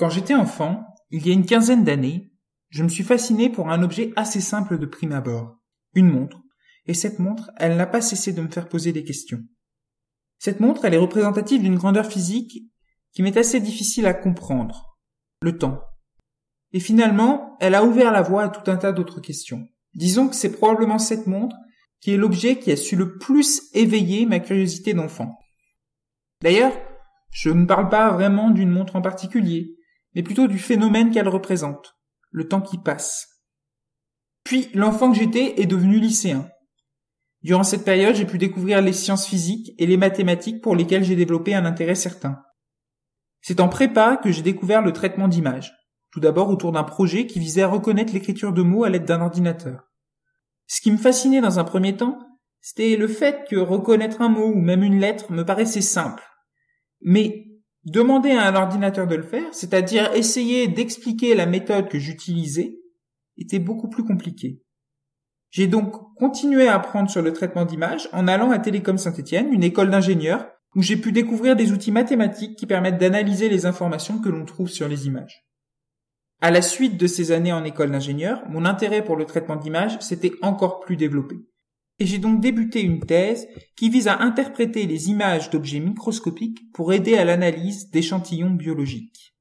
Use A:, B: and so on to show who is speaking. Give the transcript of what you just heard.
A: Quand j'étais enfant, il y a une quinzaine d'années, je me suis fasciné pour un objet assez simple de prime abord, une montre, et cette montre, elle n'a pas cessé de me faire poser des questions. Cette montre, elle est représentative d'une grandeur physique qui m'est assez difficile à comprendre, le temps. Et finalement, elle a ouvert la voie à tout un tas d'autres questions. Disons que c'est probablement cette montre qui est l'objet qui a su le plus éveiller ma curiosité d'enfant. D'ailleurs, je ne parle pas vraiment d'une montre en particulier, mais plutôt du phénomène qu'elle représente, le temps qui passe. Puis l'enfant que j'étais est devenu lycéen. Durant cette période, j'ai pu découvrir les sciences physiques et les mathématiques pour lesquelles j'ai développé un intérêt certain. C'est en prépa que j'ai découvert le traitement d'images, tout d'abord autour d'un projet qui visait à reconnaître l'écriture de mots à l'aide d'un ordinateur. Ce qui me fascinait dans un premier temps, c'était le fait que reconnaître un mot ou même une lettre me paraissait simple. Mais demander à un ordinateur de le faire, c'est-à-dire essayer d'expliquer la méthode que j'utilisais, était beaucoup plus compliqué. J'ai donc continué à apprendre sur le traitement d'images en allant à Télécom Saint-Étienne, une école d'ingénieurs, où j'ai pu découvrir des outils mathématiques qui permettent d'analyser les informations que l'on trouve sur les images. À la suite de ces années en école d'ingénieur, mon intérêt pour le traitement d'images s'était encore plus développé. Et j'ai donc débuté une thèse qui vise à interpréter les images d'objets microscopiques pour aider à l'analyse d'échantillons biologiques.